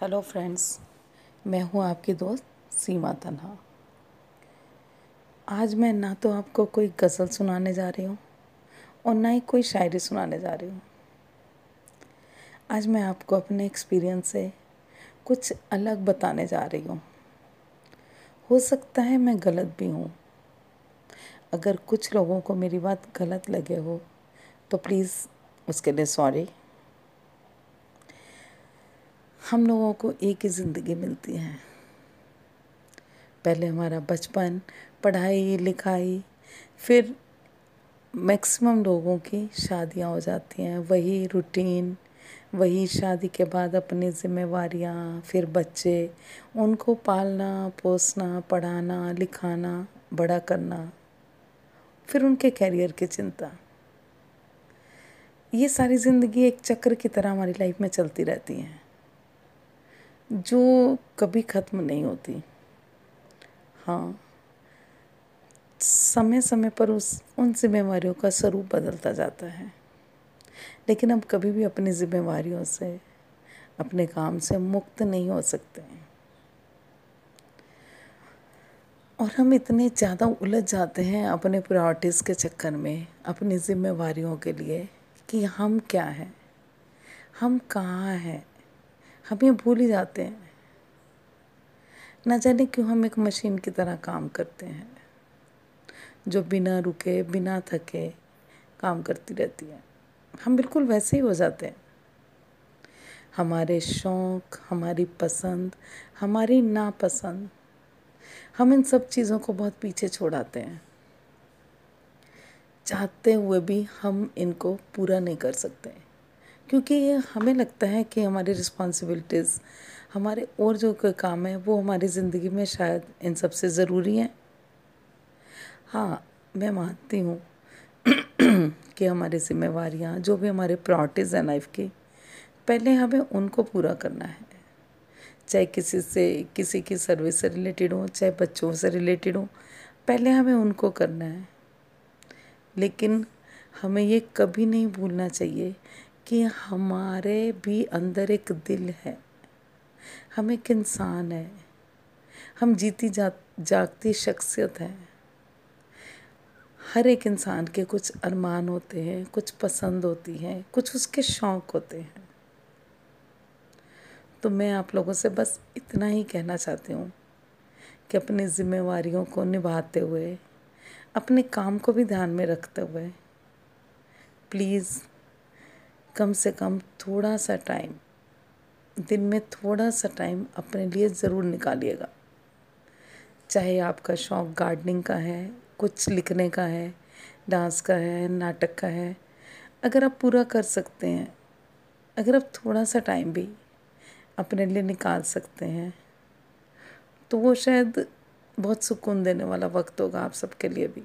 Hello friends मैं हूँ आपकी दोस्त सीमा तन्हा। आज मैं ना तो आपको कोई गज़ल सुनाने जा रही हूँ और ना ही कोई शायरी सुनाने जा रही हूँ। आज मैं आपको अपने एक्सपीरियंस से कुछ अलग बताने जा रही हूँ। हो सकता है मैं गलत भी हूँ। अगर कुछ लोगों को मेरी बात गलत लगे हो तो प्लीज़ उसके लिए सॉरी हम लोगों को एक ही ज़िंदगी मिलती है। पहले हमारा बचपन, पढ़ाई, लिखाई, फिर मैक्सिमम लोगों की शादियाँ हो जाती हैं। वही रूटीन, वही शादी के बाद अपनी जिम्मेवारियाँ, फिर बच्चे, उनको पालना, पोसना, पढ़ाना, लिखाना, बड़ा करना, फिर उनके कैरियर की चिंता। ये सारी ज़िंदगी एक चक्र की तरह हमारी लाइफ में चलती रहती है। जो कभी ख़त्म नहीं होती। हाँ। समय समय पर उस उन जिम्मेवारियों का स्वरूप बदलता जाता है। लेकिन हम कभी भी अपनी जिम्मेवारियों से, अपने काम से मुक्त नहीं हो सकते। हैं और हम इतने ज़्यादा उलझ जाते हैं अपने प्रायोरिटीज़ के चक्कर में, अपनी जिम्मेवारियों के लिए, कि हम क्या हैं? हम कहाँ हैं? हम ये भूल ही जाते हैं। ना जाने क्यों हम एक मशीन की तरह काम करते हैं, जो बिना रुके, बिना थके काम करती रहती है। हम बिल्कुल वैसे ही हो जाते हैं। हमारे शौक़, हमारी पसंद, हमारी नापसंद, हम इन सब चीज़ों को बहुत पीछे छोड़ाते हैं। चाहते हुए भी हम इनको पूरा नहीं कर सकते। क्योंकि हमें लगता है कि हमारी रिस्पॉन्सिबिलिटीज़ हमारे और जो कोई काम है, वो हमारी ज़िंदगी में शायद इन सबसे ज़रूरी हैं। हाँ मैं मानती हूँ कि हमारी जिम्मेवारियाँ, जो भी हमारे प्रायोरिटीज़ हैं लाइफ की, पहले हमें उनको पूरा करना है। चाहे किसी से, किसी की सर्विस से रिलेटेड हो, चाहे बच्चों से रिलेटेड हो, पहले हमें उनको करना है। लेकिन हमें ये कभी नहीं भूलना चाहिए कि हमारे भी अंदर एक दिल है। हम एक इंसान है। हम जीती जा, जागती शख्सियत है। हर एक इंसान के कुछ अरमान होते हैं, कुछ पसंद होती हैं, कुछ उसके शौक़ होते हैं। तो मैं आप लोगों से बस इतना ही कहना चाहती हूँ कि अपनी जिम्मेवारियों को निभाते हुए, अपने काम को भी ध्यान में रखते हुए, प्लीज़ कम से कम थोड़ा सा टाइम दिन में थोड़ा सा टाइम अपने लिए ज़रूर निकालिएगा। चाहे आपका शौक़ गार्डनिंग का है, कुछ लिखने का है डांस का है, नाटक का है, अगर आप पूरा कर सकते हैं, अगर आप थोड़ा सा टाइम भी अपने लिए निकाल सकते हैं तो वो शायद बहुत सुकून देने वाला वक्त होगा आप सबके लिए भी।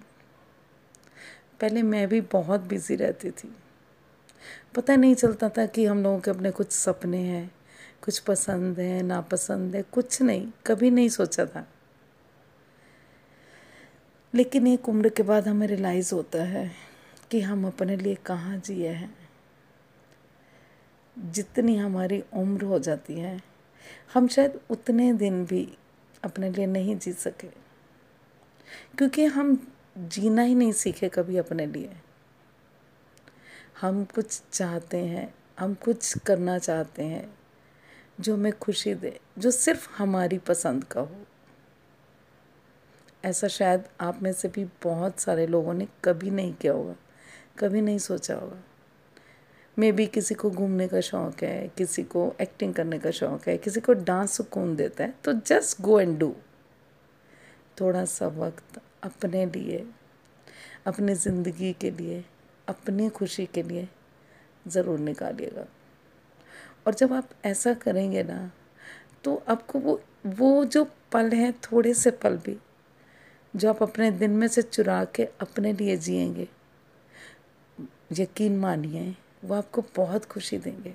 पहले मैं भी बहुत बिज़ी रहती थी। पता नहीं चलता था कि हम लोगों के अपने कुछ सपने हैं, कुछ पसंद है, नापसंद है, कुछ नहीं, कभी नहीं सोचा था। लेकिन एक उम्र के बाद हमें रियलाइज़ होता है कि हम अपने लिए कहाँ जिए हैं। जितनी हमारी उम्र हो जाती है, हम शायद उतने दिन भी अपने लिए नहीं जी सके। क्योंकि हम जीना ही नहीं सीखे कभी अपने लिए। हम कुछ चाहते हैं, हम कुछ करना चाहते हैं, जो हमें खुशी दे, जो सिर्फ़ हमारी पसंद का हो। ऐसा शायद आप में से भी बहुत सारे लोगों ने कभी नहीं किया होगा, कभी नहीं सोचा होगा। मे भी किसी को घूमने का शौक़ है, किसी को एक्टिंग करने का शौक़ है, किसी को डांस सुकून देता है तो जस्ट गो एंड डू थोड़ा सा वक्त अपने लिए, अपनी ज़िंदगी के लिए अपनी खुशी के लिए ज़रूर निकालिएगा। और जब आप ऐसा करेंगे ना तो आपको वो वो जो पल हैं, थोड़े से पल भी, जो आप अपने दिन में से चुरा के अपने लिए जिएँगे, यकीन मानिए, वो आपको बहुत खुशी देंगे।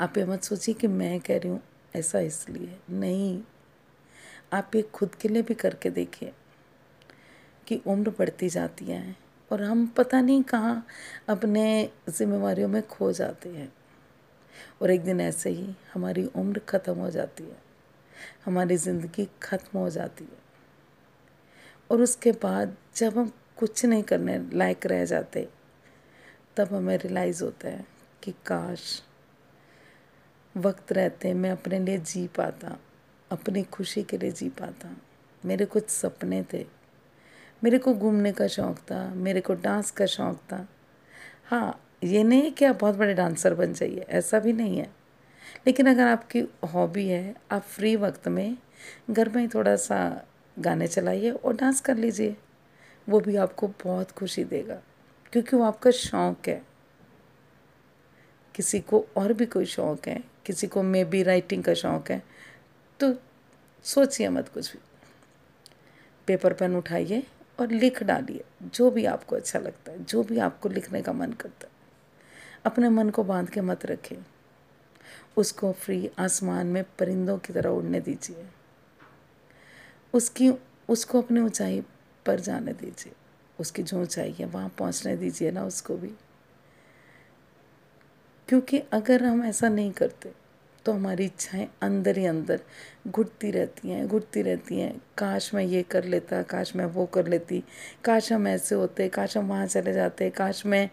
आप ये मत सोचिए कि मैं कह रही हूँ, ऐसा इसलिए नहीं। आप ये खुद के लिए भी करके देखिए कि उम्र बढ़ती जाती है। और हम पता नहीं कहाँ अपने जिम्मेवारियों में खो जाते हैं। और एक दिन ऐसे ही हमारी उम्र ख़त्म हो जाती है। हमारी ज़िंदगी ख़त्म हो जाती है। और उसके बाद जब हम कुछ नहीं करने लायक रह जाते, तब हमें रियलाइज़ होता है कि काश वक्त रहते मैं अपने लिए जी पाता, अपनी खुशी के लिए जी पाता। मेरे कुछ सपने थे। मेरे को घूमने का शौक़ था, मेरे को डांस का शौक़ था। हाँ ये नहीं कि आप बहुत बड़े डांसर बन जाइए, ऐसा भी नहीं है। लेकिन अगर आपकी हॉबी है, आप फ्री वक्त में घर में ही थोड़ा सा गाने चलाइए और डांस कर लीजिए, वो भी आपको बहुत खुशी देगा, क्योंकि वो आपका शौक़ है। किसी को और भी कोई शौक़ है, किसी को मे बी राइटिंग का शौक़ है तो सोचिए मत कुछ भी। पेपर पेन उठाइए और लिख डालिए, जो भी आपको अच्छा लगता है, जो भी आपको लिखने का मन करता है। अपने मन को बाँध के मत रखें। उसको फ्री आसमान में परिंदों की तरह उड़ने दीजिए। उसकी, उसको अपनी ऊंचाई पर जाने दीजिए। उसकी जो ऊंचाई है, वहाँ पहुँचने दीजिए ना उसको भी। क्योंकि अगर हम ऐसा नहीं करते तो हमारी इच्छाएँ अंदर ही अंदर घुटती रहती हैं, घुटती रहती हैं। काश मैं ये कर लेता, काश मैं वो कर लेती, काश हम ऐसे होते, काश हम वहाँ चले जाते, काश मैं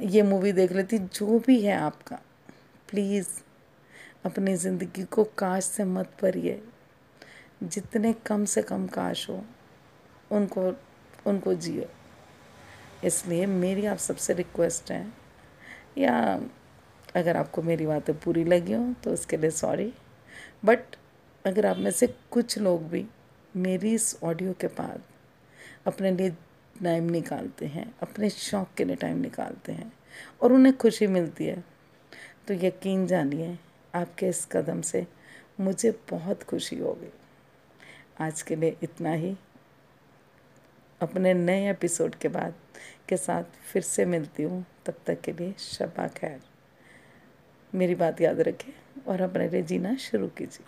ये मूवी देख लेती, जो भी है आपका। प्लीज़ अपनी ज़िंदगी को काश से मत भरिए। जितने कम से कम काश हो, उनको उनको जियो। इसलिए मेरी आप सबसे रिक्वेस्ट है, या अगर आपको मेरी बातें पूरी लगी हो तो उसके लिए सॉरी बट अगर आप में से कुछ लोग भी मेरी इस ऑडियो के बाद अपने लिए टाइम निकालते हैं, अपने शौक़ के लिए टाइम निकालते हैं और उन्हें खुशी मिलती है तो यकीन जानिए, आपके इस कदम से मुझे बहुत खुशी होगी। आज के लिए इतना ही। अपने नए एपिसोड के बाद के साथ फिर से मिलती हूँ। तब तक के लिए शबा खैर। मेरी बात याद रखें और अपने लिए जीना शुरू कीजिए।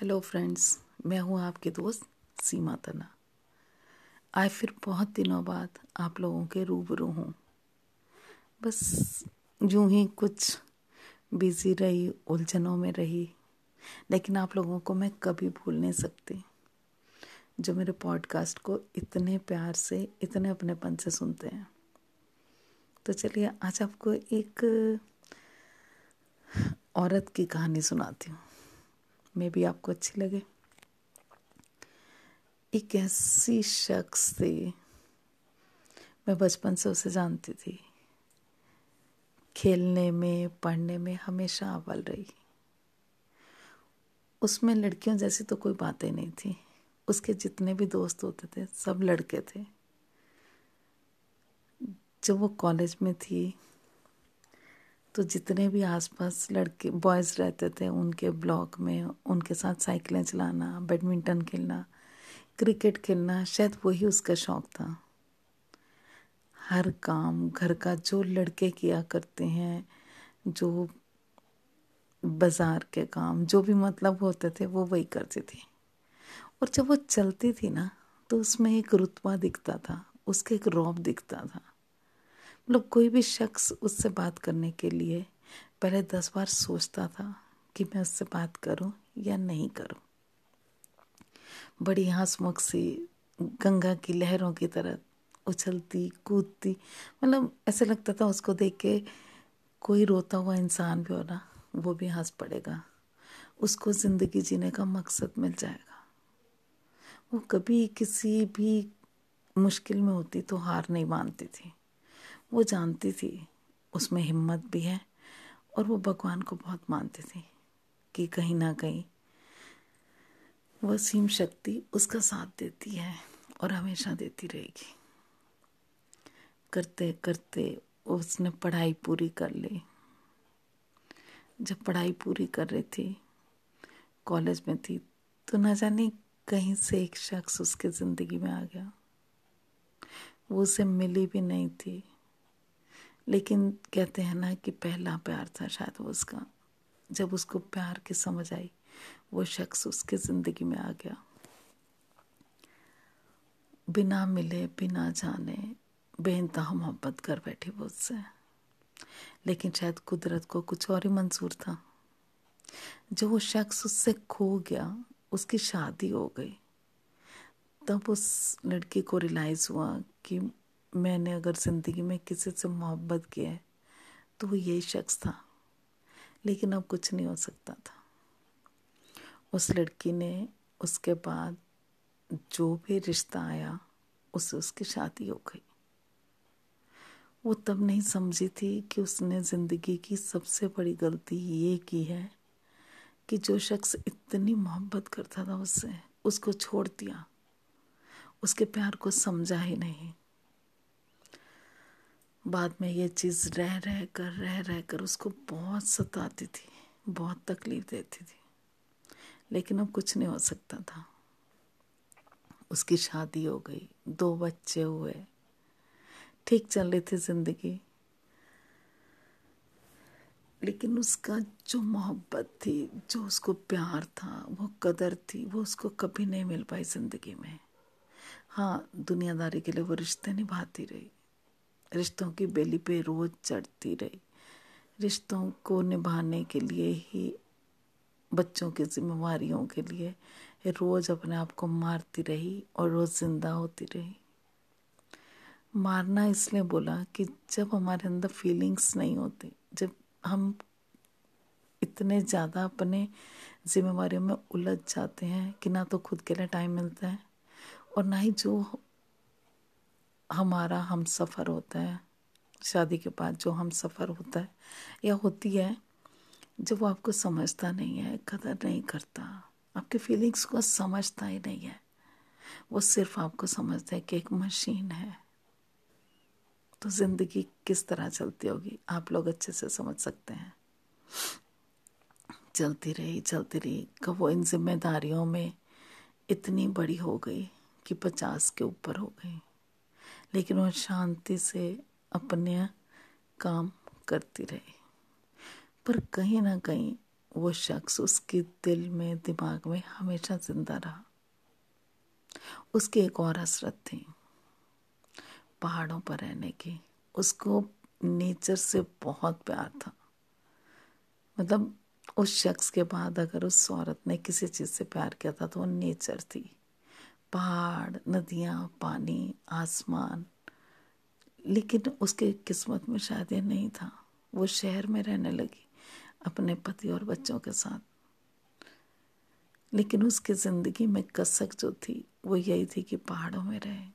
हेलो फ्रेंड्स मैं हूँ आपके दोस्त सीमा तना। आए फिर बहुत दिनों बाद आप लोगों के रूबरू हूँ। बस यूँ ही कुछ बिज़ी रही, उलझनों में रही, लेकिन आप लोगों को मैं कभी भूल नहीं सकती। जो मेरे पॉडकास्ट को इतने प्यार से, इतने अपनेपन से सुनते हैं। तो चलिए आज आपको एक औरत की कहानी सुनाती हूँ। मे भी आपको अच्छी लगे। एक ऐसी शख्स थी, मैं बचपन से उसे जानती थी। खेलने में, पढ़ने में हमेशा अव्वल रही। उसमें लड़कियों जैसी तो कोई बातें नहीं थी। उसके जितने भी दोस्त होते थे, सब लड़के थे। जब वो कॉलेज में थी तो जितने भी आसपास लड़के बॉयज़ रहते थे उनके ब्लॉक में, उनके साथ साइकिलें चलाना बैडमिंटन खेलना क्रिकेट खेलना, शायद वही उसका शौक़ था। हर काम, घर का जो लड़के किया करते हैं, जो बाज़ार के काम, जो भी मतलब होते थे, वो वही करती थी। और जब वो चलती थी ना तो उसमें एक रुतबा दिखता था, उसके एक रौब दिखता था। मतलब कोई भी शख्स उससे बात करने के लिए पहले दस बार सोचता था कि मैं उससे बात करूँ या नहीं करूँ। बड़ी हंसमुख सी, गंगा की लहरों की तरह उछलती, कूदती। मतलब ऐसे लगता था उसको देख के कोई रोता हुआ इंसान भी हो ना, वो भी हंस पड़ेगा। उसको ज़िंदगी जीने का मकसद मिल जाएगा। वो कभी किसी भी मुश्किल में होती तो हार नहीं मानती थी। वो जानती थी, उसमें हिम्मत भी है और वो भगवान को बहुत मानती थी कि कहीं ना कहीं वह सीम शक्ति उसका साथ देती है और हमेशा देती रहेगी। करते करते उसने पढ़ाई पूरी कर ली। जब पढ़ाई पूरी कर रही थी, कॉलेज में थी तो न जाने कहीं से एक शख्स उसके ज़िंदगी में आ गया। वो उसे मिली भी नहीं थी। लेकिन कहते हैं ना कि पहला प्यार था शायद वो उसका। जब उसको प्यार की समझ आई, वो शख्स उसके ज़िंदगी में आ गया। बिना मिले, बिना जाने बेनतहा मोहब्बत कर बैठी वो उससे। लेकिन शायद कुदरत को कुछ और ही मंजूर था। जो वो शख्स उससे खो गया, उसकी शादी हो गई, तब उस लड़की को रियलाइज़ हुआ कि मैंने अगर ज़िंदगी में किसी से मोहब्बत किया है तो वो यही शख्स था। लेकिन अब कुछ नहीं हो सकता था। उस लड़की ने उसके बाद जो भी रिश्ता आया उससे उसकी शादी हो गई। वो तब नहीं समझी थी कि उसने ज़िंदगी की सबसे बड़ी गलती ये की है कि जो शख्स इतनी मोहब्बत करता था उससे, उसको छोड़ दिया। उसके प्यार को समझा ही नहीं। बाद में ये चीज़ रह रह कर, रह रह कर उसको बहुत सताती थी, बहुत तकलीफ़ देती थी। लेकिन अब कुछ नहीं हो सकता था। उसकी शादी हो गई, दो बच्चे हुए। ठीक चल रही थी ज़िंदगी। लेकिन उसका जो मोहब्बत थी, जो उसको प्यार था, वो कदर थी, वो उसको कभी नहीं मिल पाई ज़िंदगी में। हाँ दुनियादारी के लिए वो रिश्ते निभाती रही। रिश्तों की बेली पे रोज़ चढ़ती रही। रिश्तों को निभाने के लिए ही, बच्चों की जिम्मेवारियों के लिए रोज़ अपने आप को मारती रही और रोज़ ज़िंदा होती रही। मारना इसलिए बोला कि जब हमारे अंदर फीलिंग्स नहीं होती, जब हम इतने ज़्यादा अपने जिम्मेवारियों में उलझ जाते हैं कि ना तो खुद के लिए टाइम मिलता है और ना ही जो हमारा हम सफ़र होता है, शादी के बाद जो हम सफ़र होता है, या होती है, जब वो आपको समझता नहीं है, कदर नहीं करता, आपके फीलिंग्स को समझता ही नहीं है, वो सिर्फ़ आपको समझता है कि एक मशीन है। तो ज़िंदगी किस तरह चलती होगी, आप लोग अच्छे से समझ सकते हैं। चलती रही चलती रही, कब वो इन जिम्मेदारियों में इतनी बड़ी हो गई कि पचास के ऊपर हो गई। लेकिन वो शांति से अपने काम करती रही। पर कहीं ना कहीं वो शख्स उसके दिल में, दिमाग में हमेशा ज़िंदा रहा। उसकी एक और हसरत थी, पहाड़ों पर रहने की। उसको नेचर से बहुत प्यार था। मतलब उस शख्स के बाद अगर उस औरत ने किसी चीज़ से प्यार किया था तो वो नेचर थी। पहाड़, नदियाँ, पानी, आसमान। लेकिन उसके किस्मत में शायद ये नहीं था। वो शहर में रहने लगी अपने पति और बच्चों के साथ। लेकिन उसकी ज़िंदगी में कसक जो थी, वो यही थी कि पहाड़ों में रहे।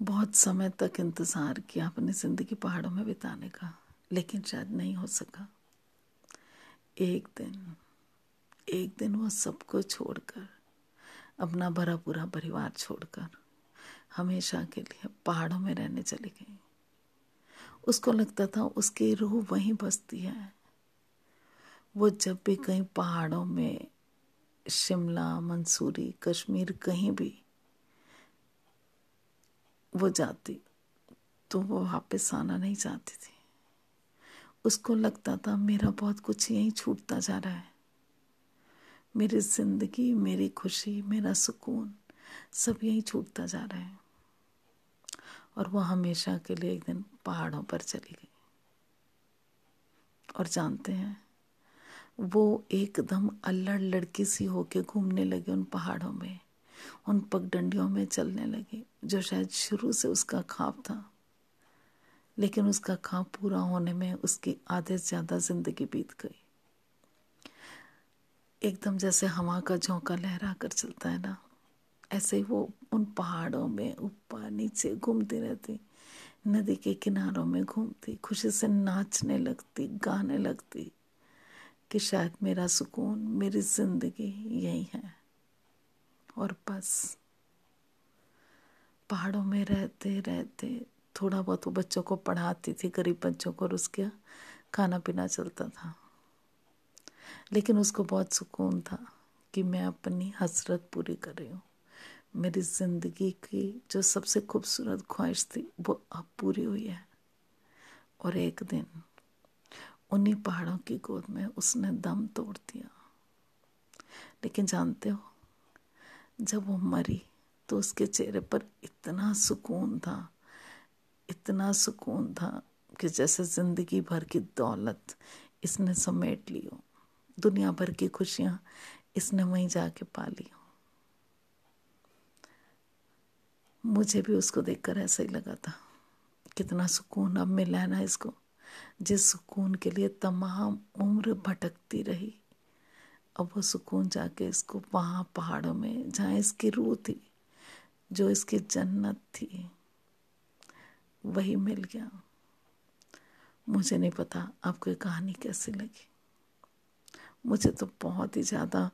बहुत समय तक इंतज़ार किया अपनी ज़िंदगी पहाड़ों में बिताने का, लेकिन शायद नहीं हो सका। एक दिन एक दिन वो सबको छोड़कर, अपना भरा पूरा परिवार छोड़कर हमेशा के लिए पहाड़ों में रहने चली गई। उसको लगता था उसकी रूह वहीं बसती है। वो जब भी कहीं पहाड़ों में, शिमला, मंसूरी, कश्मीर कहीं भी वो जाती तो वो वापस आना नहीं चाहती थी। उसको लगता था मेरा बहुत कुछ यहीं छूटता जा रहा है। मेरी ज़िंदगी, मेरी खुशी, मेरा सुकून सब यहीं छूटता जा रहा है। और वो हमेशा के लिए एक दिन पहाड़ों पर चली गई। और जानते हैं, वो एकदम अल्लड़ लड़की सी होके घूमने लगी उन पहाड़ों में, उन पगडंडियों में चलने लगी, जो शायद शुरू से उसका ख्वाब था। लेकिन उसका ख्वाब पूरा होने में उसकी आधे से ज़्यादा ज़िंदगी बीत गई। एकदम जैसे हवा का झोंका लहरा कर चलता है ना। ऐसे ही वो उन पहाड़ों में ऊपर नीचे घूमती रहती, नदी के किनारों में घूमती, खुशी से नाचने लगती, गाने लगती कि शायद मेरा सुकून, मेरी ज़िंदगी यही है। और बस पहाड़ों में रहते रहते थोड़ा बहुत वो बच्चों को पढ़ाती थी, गरीब बच्चों को और उसके खाना पीना चलता था। लेकिन उसको बहुत सुकून था कि मैं अपनी हसरत पूरी कर रही हूँ। मेरी ज़िंदगी की जो सबसे खूबसूरत ख्वाहिश थी, वो अब पूरी हुई है। और एक दिन उन्हीं पहाड़ों की गोद में उसने दम तोड़ दिया। लेकिन जानते हो, जब वो मरी तो उसके चेहरे पर इतना सुकून था, इतना सुकून था कि जैसे ज़िंदगी भर की दौलत इसने समेट ली हो। दुनिया भर की खुशियाँ इसने वहीं जाके पा ली मुझे भी उसको देखकर ऐसा ही लगा था। कितना सुकून अब मिला है ना इसको, जिस सुकून के लिए तमाम उम्र भटकती रही। अब वो सुकून जाके इसको वहाँ पहाड़ों में, जहाँ इसकी रूह थी, जो इसकी जन्नत थी, वही मिल गया। मुझे नहीं पता आपको ये कहानी कैसी लगी। मुझे तो बहुत ही ज़्यादा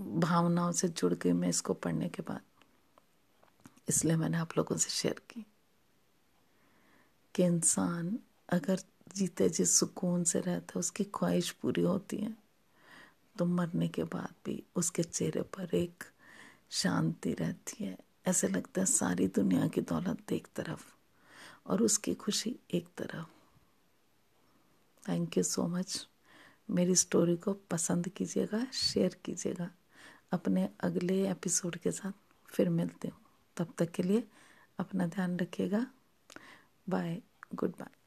भावनाओं से जुड़ गई मैं इसको पढ़ने के बाद। इसलिए मैंने आप लोगों से शेयर की कि इंसान अगर जीते जिस सुकून से रहता है, उसकी ख्वाहिश पूरी होती है तो मरने के बाद भी उसके चेहरे पर एक शांति रहती है। ऐसे लगता है सारी दुनिया की दौलत एक तरफ़ और उसकी खुशी एक तरफ़। थैंक यू सो मच मेरी स्टोरी को पसंद कीजिएगा शेयर कीजिएगा अपने अगले एपिसोड के साथ। फिर मिलते हूँ। तब तक के लिए अपना ध्यान रखिएगा। Bye good bye